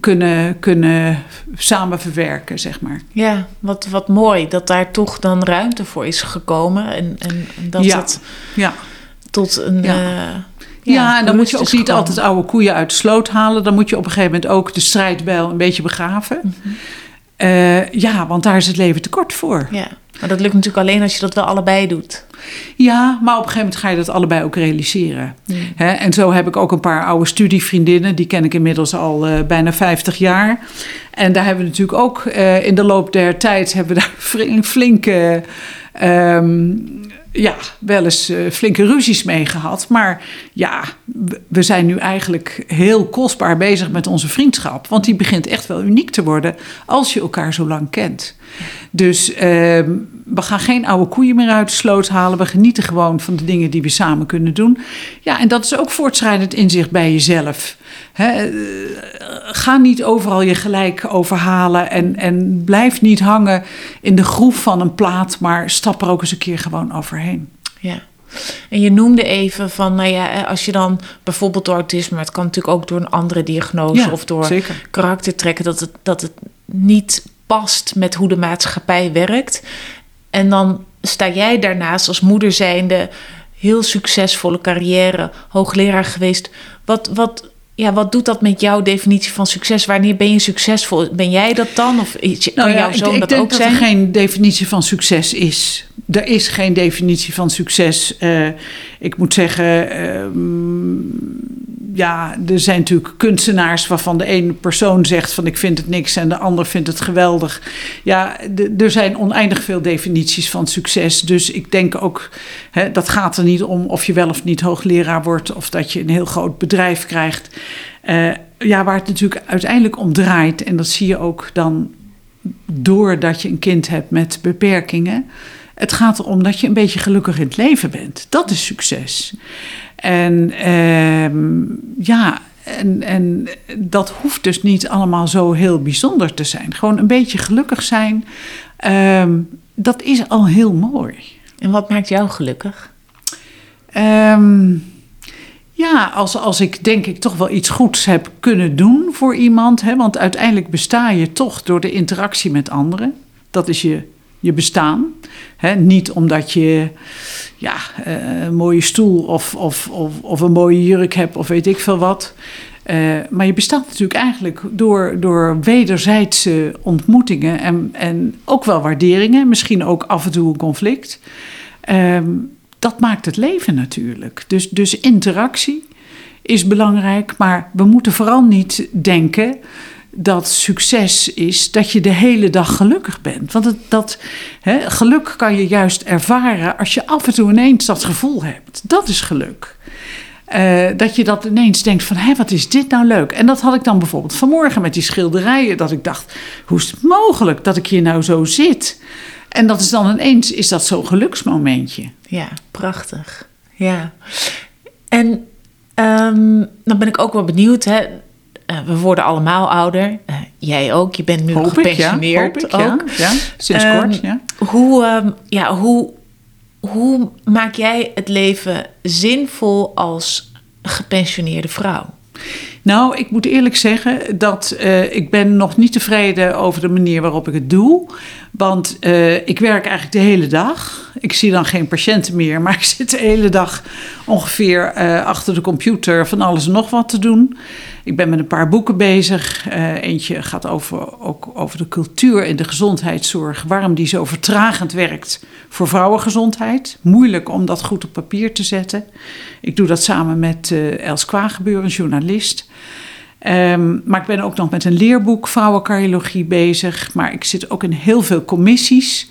B: kunnen, kunnen samen verwerken, zeg maar.
A: Ja, wat, wat mooi dat daar toch dan ruimte voor is gekomen. En, en dat ja. het ja. tot een...
B: Ja. Uh, ja, en dan moet je ook niet altijd oude koeien uit de sloot halen. Dan moet je op een gegeven moment ook de strijdbijl een beetje begraven. Mm -hmm. uh, ja, want daar is het leven te kort voor.
A: Ja. Maar dat lukt natuurlijk alleen als je dat wel allebei doet.
B: Ja, maar op een gegeven moment ga je dat allebei ook realiseren. en zo heb ik ook een paar oude studievriendinnen. Die ken ik inmiddels al uh, bijna 50 jaar. En daar hebben we natuurlijk ook uh, in de loop der tijd... hebben we daar flinke... Um, ja, wel eens uh, flinke ruzies mee gehad. Maar ja, we zijn nu eigenlijk heel kostbaar bezig met onze vriendschap. Want die begint echt wel uniek te worden als je elkaar zo lang kent. Dus uh, we gaan geen oude koeien meer uit de sloot halen. We genieten gewoon van de dingen die we samen kunnen doen. Ja, en dat is ook voortschrijdend inzicht bij jezelf. He, uh, ga niet overal je gelijk overhalen. En, en blijf niet hangen in de groef van een plaat. Maar stap er ook eens een keer gewoon overheen.
A: Ja. En je noemde even van, nou ja, als je dan bijvoorbeeld door autisme, het kan natuurlijk ook door een andere diagnose ja, of door zeker. karaktertrekken, dat het, dat het niet past met hoe de maatschappij werkt. En dan sta jij daarnaast als moeder zijnde heel succesvolle carrière, hoogleraar geweest. Wat, wat, ja, wat doet dat met jouw definitie van succes? Wanneer ben je succesvol? Ben jij dat dan? Of kan nou ja, jouw zoon
B: ik,
A: dat
B: ik
A: ook
B: denk
A: zijn?
B: Dat er geen definitie van succes is. Er is geen definitie van succes. Uh, ik moet zeggen, uh, ja, er zijn natuurlijk kunstenaars waarvan de ene persoon zegt van ik vind het niks en de ander vindt het geweldig. Ja, er zijn oneindig veel definities van succes. Dus ik denk ook, hè, dat gaat er niet om of je wel of niet hoogleraar wordt of dat je een heel groot bedrijf krijgt. Uh, ja, waar het natuurlijk uiteindelijk om draait, en dat zie je ook dan doordat je een kind hebt met beperkingen. Het gaat erom dat je een beetje gelukkig in het leven bent. Dat is succes. En uh, ja, en, en dat hoeft dus niet allemaal zo heel bijzonder te zijn. Gewoon een beetje gelukkig zijn, uh, dat is al heel mooi.
A: En wat maakt jou gelukkig?
B: Um, ja, als, als ik denk ik toch wel iets goeds heb kunnen doen voor iemand. Hè, want uiteindelijk besta je toch door de interactie met anderen. Dat is je je bestaan. He, niet omdat je ja, eh, een mooie stoel of, of, of, of, een mooie jurk hebt of weet ik veel wat. Uh, maar je bestaat natuurlijk eigenlijk door, door wederzijdse ontmoetingen en, en ook wel waarderingen, misschien ook af en toe een conflict. Uh, dat maakt het leven natuurlijk. Dus, dus interactie is belangrijk, maar we moeten vooral niet denken dat succes is dat je de hele dag gelukkig bent. Want het, dat hè, geluk kan je juist ervaren als je af en toe ineens dat gevoel hebt. Dat is geluk. Uh, dat je dat ineens denkt van, hé, wat is dit nou leuk? En dat had ik dan bijvoorbeeld vanmorgen met die schilderijen. Dat ik dacht, hoe is het mogelijk dat ik hier nou zo zit? En dat is dan ineens, is dat zo'n geluksmomentje.
A: Ja, prachtig. Ja. En um, dan ben ik ook wel benieuwd, hè uh, we worden allemaal ouder. Uh, jij ook. Je bent nu hoop gepensioneerd
B: ik, ja.
A: ook.
B: Ja, ja. sinds um, kort. Ja.
A: Hoe, um, ja, hoe, hoe maak jij het leven zinvol als gepensioneerde vrouw?
B: Nou, ik moet eerlijk zeggen dat uh, ik ben nog niet tevreden over de manier waarop ik het doe. Want uh, ik werk eigenlijk de hele dag. Ik zie dan geen patiënten meer, maar ik zit de hele dag ongeveer uh, achter de computer van alles en nog wat te doen. Ik ben met een paar boeken bezig. eentje gaat over, ook over de cultuur in de gezondheidszorg. Waarom die zo vertragend werkt voor vrouwengezondheid. Moeilijk om dat goed op papier te zetten. Ik doe dat samen met Els Kwagebeur, een journalist. Um, maar ik ben ook nog met een leerboek vrouwencardiologie bezig. Maar ik zit ook in heel veel commissies.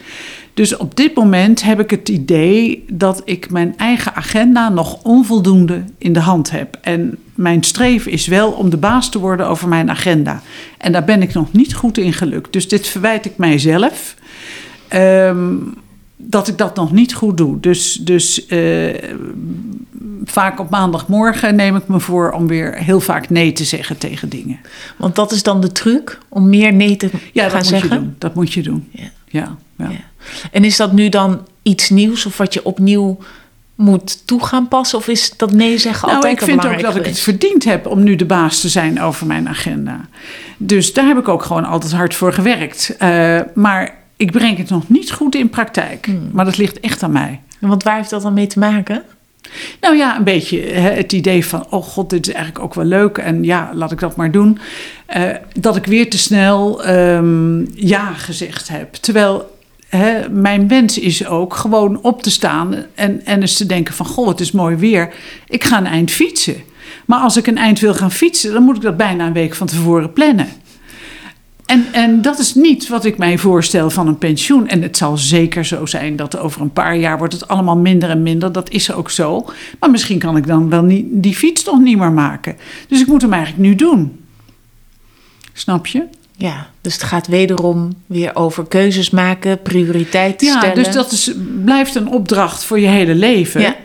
B: Dus op dit moment heb ik het idee dat ik mijn eigen agenda nog onvoldoende in de hand heb. En mijn streven is wel om de baas te worden over mijn agenda. En daar ben ik nog niet goed in gelukt. Dus dit verwijt ik mijzelf. Um, dat ik dat nog niet goed doe. Dus, dus uh, vaak op maandagmorgen neem ik me voor om weer heel vaak nee te zeggen tegen dingen.
A: Want dat is dan de truc om meer nee te
B: ja,
A: gaan
B: dat
A: zeggen?
B: Moet je doen. Dat moet je doen. Ja. Ja, ja.
A: ja. En is dat nu dan iets nieuws of wat je opnieuw moet toe gaan passen? Of is dat nee zeggen
B: nou,
A: altijd
B: ik vind ook dat ik het verdiend heb om nu de baas te zijn over mijn agenda. Dus daar heb ik ook gewoon altijd hard voor gewerkt. Uh, maar ik breng het nog niet goed in praktijk. Hmm. Maar dat ligt echt aan mij.
A: En want waar heeft dat dan mee te maken?
B: Nou ja, een beetje hè, het idee van: oh god, dit is eigenlijk ook wel leuk. En ja, laat ik dat maar doen. Uh, dat ik weer te snel um, ja gezegd heb. Terwijl hè, mijn wens is ook gewoon op te staan en, en eens te denken: van goh, het is mooi weer. Ik ga een eind fietsen. Maar als ik een eind wil gaan fietsen, dan moet ik dat bijna een week van tevoren plannen. En, en dat is niet wat ik mij voorstel van een pensioen. En het zal zeker zo zijn dat over een paar jaar wordt het allemaal minder en minder. Dat is ook zo. Maar misschien kan ik dan wel niet, die fiets nog niet meer maken. Dus ik moet hem eigenlijk nu doen. Snap je?
A: Ja, dus het gaat wederom weer over keuzes maken, prioriteiten
B: ja,
A: stellen.
B: Ja, dus dat is, blijft een opdracht voor je hele leven. Ja.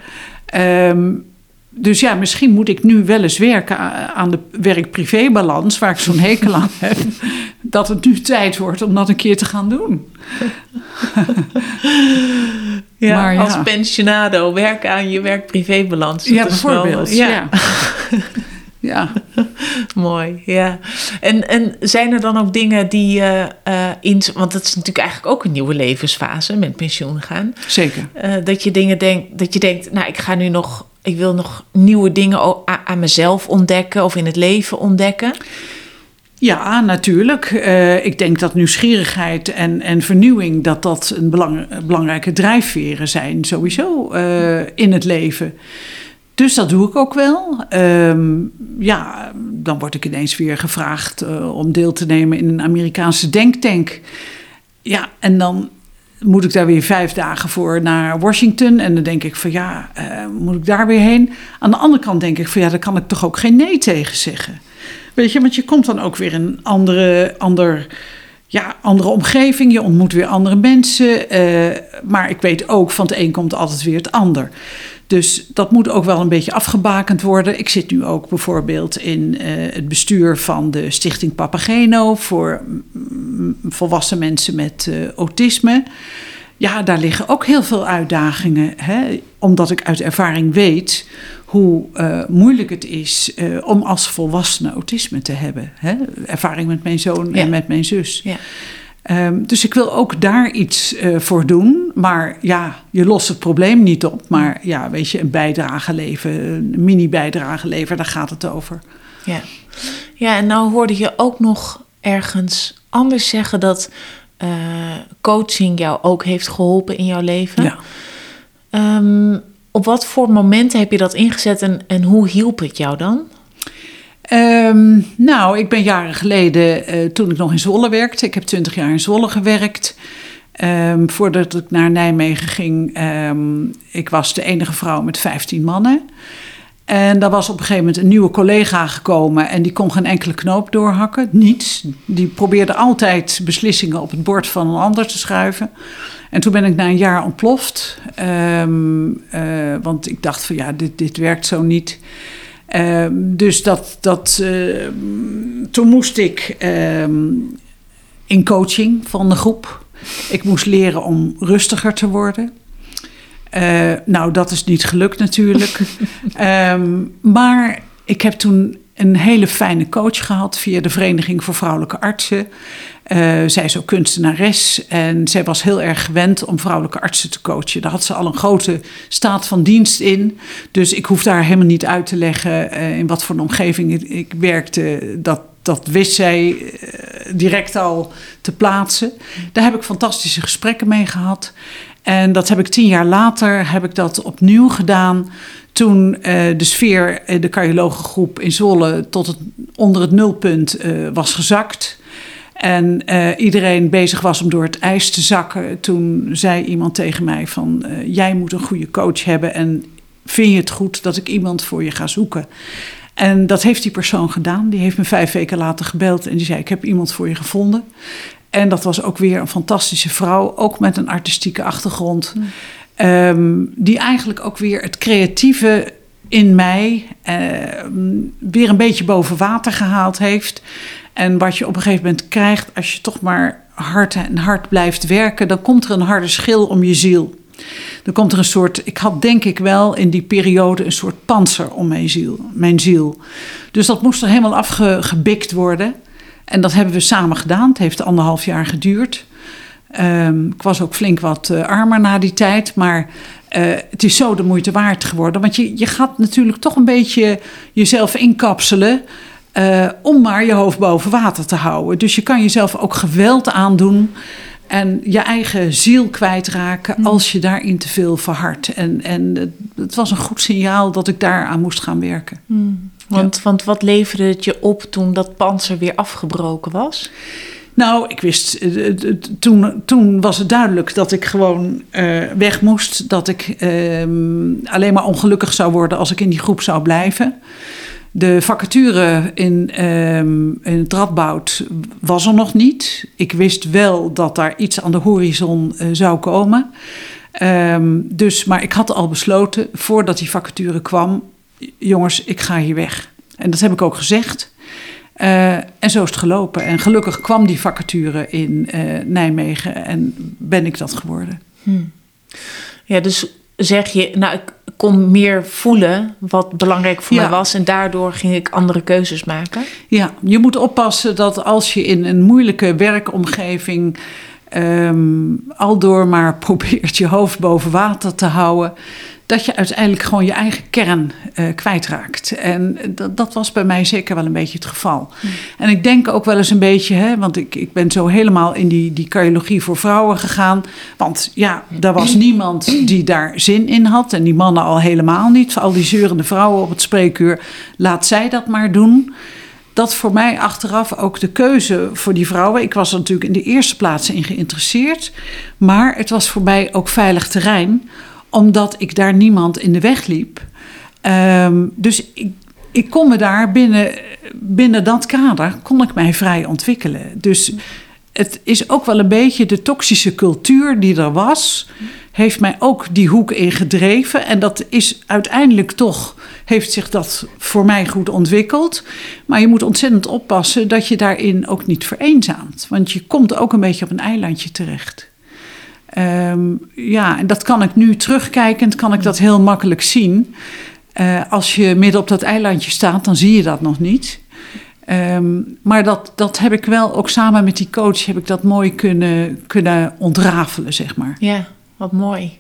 B: Um, dus ja, misschien moet ik nu wel eens werken aan de werk-privé-balans, waar ik zo'n hekel aan heb. Dat het nu tijd wordt om dat een keer te gaan doen.
A: ja, maar ja. als pensionado werken aan je werk-privé-balans.
B: Ja, bijvoorbeeld. Ja. ja. ja.
A: Mooi, ja. En, en zijn er dan ook dingen die uh, uh, in... Want dat is natuurlijk eigenlijk ook een nieuwe levensfase met pensioen gaan.
B: Zeker.
A: Uh, dat je dingen denkt, dat je denkt, nou, ik ga nu nog ik wil nog nieuwe dingen aan mezelf ontdekken of in het leven ontdekken?
B: Ja, natuurlijk. Uh, ik denk dat nieuwsgierigheid en, en vernieuwing... dat dat een belang, belangrijke drijfveren zijn sowieso uh, in het leven. Dus dat doe ik ook wel. Um, ja, dan word ik ineens weer gevraagd uh, om deel te nemen in een Amerikaanse denktank. Ja, en dan moet ik daar weer vijf dagen voor naar Washington. En dan denk ik van ja, uh, moet ik daar weer heen? Aan de andere kant denk ik van ja, daar kan ik toch ook geen nee tegen zeggen. Weet je, want je komt dan ook weer in een andere, ander, ja, andere omgeving. Je ontmoet weer andere mensen. Uh, maar ik weet ook, van het een komt altijd weer het ander. Dus dat moet ook wel een beetje afgebakend worden. Ik zit nu ook bijvoorbeeld in uh, het bestuur van de Stichting Papageno voor volwassen mensen met uh, autisme. Ja, daar liggen ook heel veel uitdagingen. Hè? Omdat ik uit ervaring weet hoe uh, moeilijk het is om als volwassene autisme te hebben. Hè? Ervaring met mijn zoon ja. en met mijn zus. Ja. Um, dus ik wil ook daar iets uh, voor doen. Maar ja, je lost het probleem niet op. Maar ja, weet je, een bijdrage leveren, een mini-bijdrage leveren, daar gaat het over.
A: Ja. ja, en nou hoorde je ook nog ergens anders zeggen dat uh, coaching jou ook heeft geholpen in jouw leven.
B: Ja.
A: Um, op wat voor momenten heb je dat ingezet en, en hoe hielp het jou dan?
B: Um, nou, ik ben jaren geleden, uh, toen ik nog in Zwolle werkte, ik heb twintig jaar in Zwolle gewerkt. Um, voordat ik naar Nijmegen ging, um, ik was de enige vrouw met 15 mannen. En daar was op een gegeven moment een nieuwe collega gekomen en die kon geen enkele knoop doorhakken. Niets. Die probeerde altijd beslissingen op het bord van een ander te schuiven. En toen ben ik na een jaar ontploft. Uh, want ik dacht van ja, dit, dit werkt zo niet. Uh, dus dat, dat, uh, toen moest ik uh, in coaching van de groep. Ik moest leren om rustiger te worden. nou, dat is niet gelukt natuurlijk. Ehm, maar ik heb toen een hele fijne coach gehad via de Vereniging voor Vrouwelijke Artsen. Uh, zij is ook kunstenares en zij was heel erg gewend om vrouwelijke artsen te coachen. Daar had ze al een grote staat van dienst in. Dus ik hoef daar helemaal niet uit te leggen uh, in wat voor een omgeving ik, werkte. Dat, dat wist zij uh, direct al te plaatsen. Daar heb ik fantastische gesprekken mee gehad. En dat heb ik tien jaar later heb ik dat opnieuw gedaan. Toen de sfeer, de cardiologengroep in Zwolle tot onder het nulpunt was gezakt. En uh, iedereen bezig was om door het ijs te zakken. Toen zei iemand tegen mij van... Uh, jij moet een goede coach hebben en vind je het goed dat ik iemand voor je ga zoeken? En dat heeft die persoon gedaan. Die heeft me vijf weken later gebeld en die zei... ik heb iemand voor je gevonden. En dat was ook weer een fantastische vrouw. Ook met een artistieke achtergrond. Mm. Um, die eigenlijk ook weer het creatieve in mij uh, weer een beetje boven water gehaald heeft. En wat je op een gegeven moment krijgt, als je toch maar hard en hard blijft werken, dan komt er een harde schil om je ziel. Dan komt er een soort, ik had denk ik wel in die periode een soort panzer om mijn ziel. Mijn ziel. Dus dat moest er helemaal afgebikt worden. En dat hebben we samen gedaan. Het heeft anderhalf jaar geduurd. Um, ik was ook flink wat uh, armer na die tijd. Maar uh, het is zo de moeite waard geworden. Want je, je gaat natuurlijk toch een beetje jezelf inkapselen. Uh, om maar je hoofd boven water te houden. Dus je kan jezelf ook geweld aandoen. En je eigen ziel kwijtraken mm. als je daarin te veel verhardt. En, en het was een goed signaal dat ik daaraan moest gaan werken.
A: Mm. Want, ja. want wat leverde het je op toen dat panzer weer afgebroken was?
B: Nou, ik wist, eh, toen, toen was het duidelijk dat ik gewoon uh, weg moest. Dat ik uh, alleen maar ongelukkig zou worden als ik in die groep zou blijven. De vacature in, um, in het Radboud was er nog niet. Ik wist wel dat daar iets aan de horizon uh, zou komen. Um, dus, maar ik had al besloten, voordat die vacature kwam... jongens, ik ga hier weg. En dat heb ik ook gezegd. Uh, en zo is het gelopen. En gelukkig kwam die vacature in uh, Nijmegen en ben ik dat geworden.
A: Hmm. Ja, dus zeg je, nou, ik kon meer voelen wat belangrijk voor ja. mij was. En daardoor ging ik andere keuzes maken.
B: Ja, je moet oppassen dat als je in een moeilijke werkomgeving. Um, al door maar probeert je hoofd boven water te houden dat je uiteindelijk gewoon je eigen kern uh, kwijtraakt. En dat, dat, was bij mij zeker wel een beetje het geval. Mm. En ik denk ook wel eens een beetje, hè, want ik, ik ben zo helemaal in die, die cardiologie voor vrouwen gegaan. Want ja, er was niemand die daar zin in had. En die mannen al helemaal niet. Al die zeurende vrouwen op het spreekuur, laat zij dat maar doen dat voor mij achteraf ook de keuze voor die vrouwen. Ik was er natuurlijk in de eerste plaats in geïnteresseerd. Maar het was voor mij ook veilig terrein omdat ik daar niemand in de weg liep. Um, dus ik, ik kon me daar binnen, binnen dat kader kon ik mij vrij ontwikkelen. Dus het is ook wel een beetje de toxische cultuur die er was, heeft mij ook die hoek ingedreven. En dat is uiteindelijk toch, heeft zich dat voor mij goed ontwikkeld. Maar je moet ontzettend oppassen dat je daarin ook niet vereenzaamt. Want je komt ook een beetje op een eilandje terecht. Um, ja, en dat kan ik nu terugkijkend, kan ik dat heel makkelijk zien. Uh, als je midden op dat eilandje staat, dan zie je dat nog niet. Um, maar dat, dat heb ik wel, ook samen met die coach, heb ik dat mooi kunnen, kunnen ontrafelen, zeg maar.
A: Ja, wat mooi.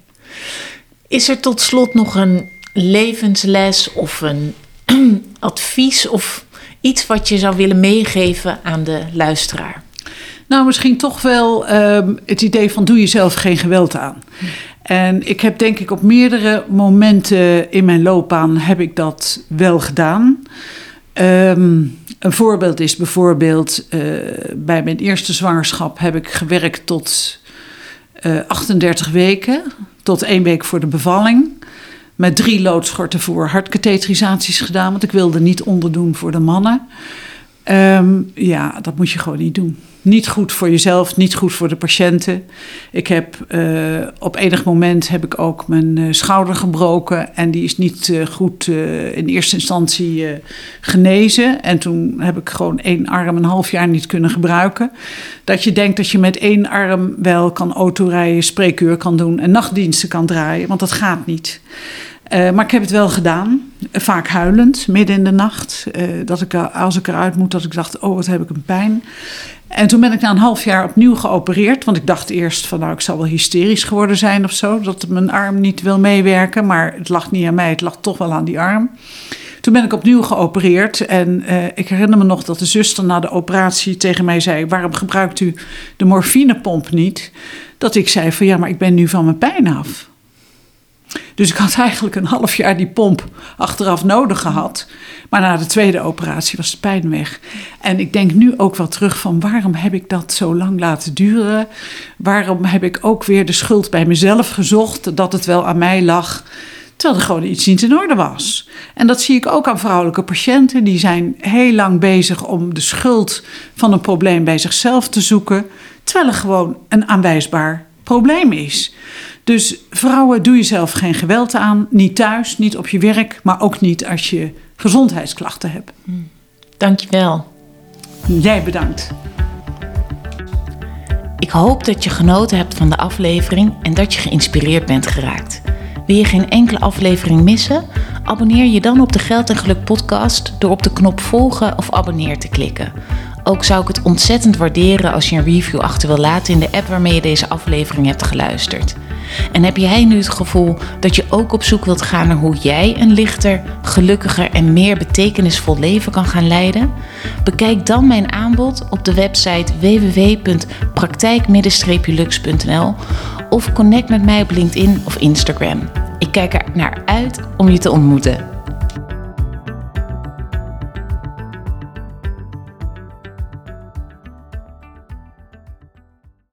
A: Is er tot slot nog een levensles of een advies of iets wat je zou willen meegeven aan de luisteraar?
B: Nou, misschien toch wel uh, het idee van doe jezelf geen geweld aan. En ik heb denk ik op meerdere momenten in mijn loopbaan heb ik dat wel gedaan. Um, een voorbeeld is bijvoorbeeld uh, bij mijn eerste zwangerschap heb ik gewerkt tot uh, eh, 38 weken, tot één week voor de bevalling. Met drie loodschorten voor hartkatheterisaties gedaan, want ik wilde niet onderdoen voor de mannen. Um, ja, dat moet je gewoon niet doen niet goed voor jezelf, niet goed voor de patiënten. Ik heb uh, op enig moment heb ik ook mijn uh, schouder gebroken en die is niet uh, goed in eerste instantie genezen. En toen heb ik gewoon één arm een half jaar niet kunnen gebruiken. Dat je denkt dat je met één arm wel kan autorijden, spreekuur kan doen en nachtdiensten kan draaien, want dat gaat niet. Eh, maar ik heb het wel gedaan. Vaak huilend, midden in de nacht. Eh, dat ik, als ik eruit moet, dat ik dacht, oh wat heb ik een pijn. En toen ben ik na een half jaar opnieuw geopereerd. Want ik dacht eerst van nou, ik zal wel hysterisch geworden zijn of zo. Dat mijn arm niet wil meewerken. Maar het lag niet aan mij, het lag toch wel aan die arm. Toen ben ik opnieuw geopereerd. En ik herinner me nog dat de zuster na de operatie tegen mij zei: Waarom gebruikt u de morfinepomp niet? Dat ik zei: van ja, maar ik ben nu van mijn pijn af. Dus ik had eigenlijk een half jaar die pomp achteraf nodig gehad. Maar na de tweede operatie was de pijn weg. En ik denk nu ook wel terug van waarom heb ik dat zo lang laten duren? Waarom heb ik ook weer de schuld bij mezelf gezocht dat het wel aan mij lag? Terwijl er gewoon iets niet in orde was. En dat zie ik ook aan vrouwelijke patiënten. Die zijn heel lang bezig om de schuld van een probleem bij zichzelf te zoeken. Terwijl er gewoon een aanwijsbaar probleem is. Dus vrouwen, doe jezelf geen geweld aan. Niet thuis, niet op je werk, maar ook niet als je gezondheidsklachten hebt.
A: Dankjewel.
B: Jij bedankt.
A: Ik hoop dat je genoten hebt van de aflevering en dat je geïnspireerd bent geraakt. Wil je geen enkele aflevering missen? Abonneer je dan op de Geld en Geluk podcast door op de knop volgen of abonneer te klikken. Ook zou ik het ontzettend waarderen als je een review achter wil laten in de app waarmee je deze aflevering hebt geluisterd. En heb jij nu het gevoel dat je ook op zoek wilt gaan naar hoe jij een lichter, gelukkiger en meer betekenisvol leven kan gaan leiden? Bekijk dan mijn aanbod op de website www.praktijk-lux.nl of connect met mij op LinkedIn of Instagram. Ik kijk er naar uit om je te ontmoeten.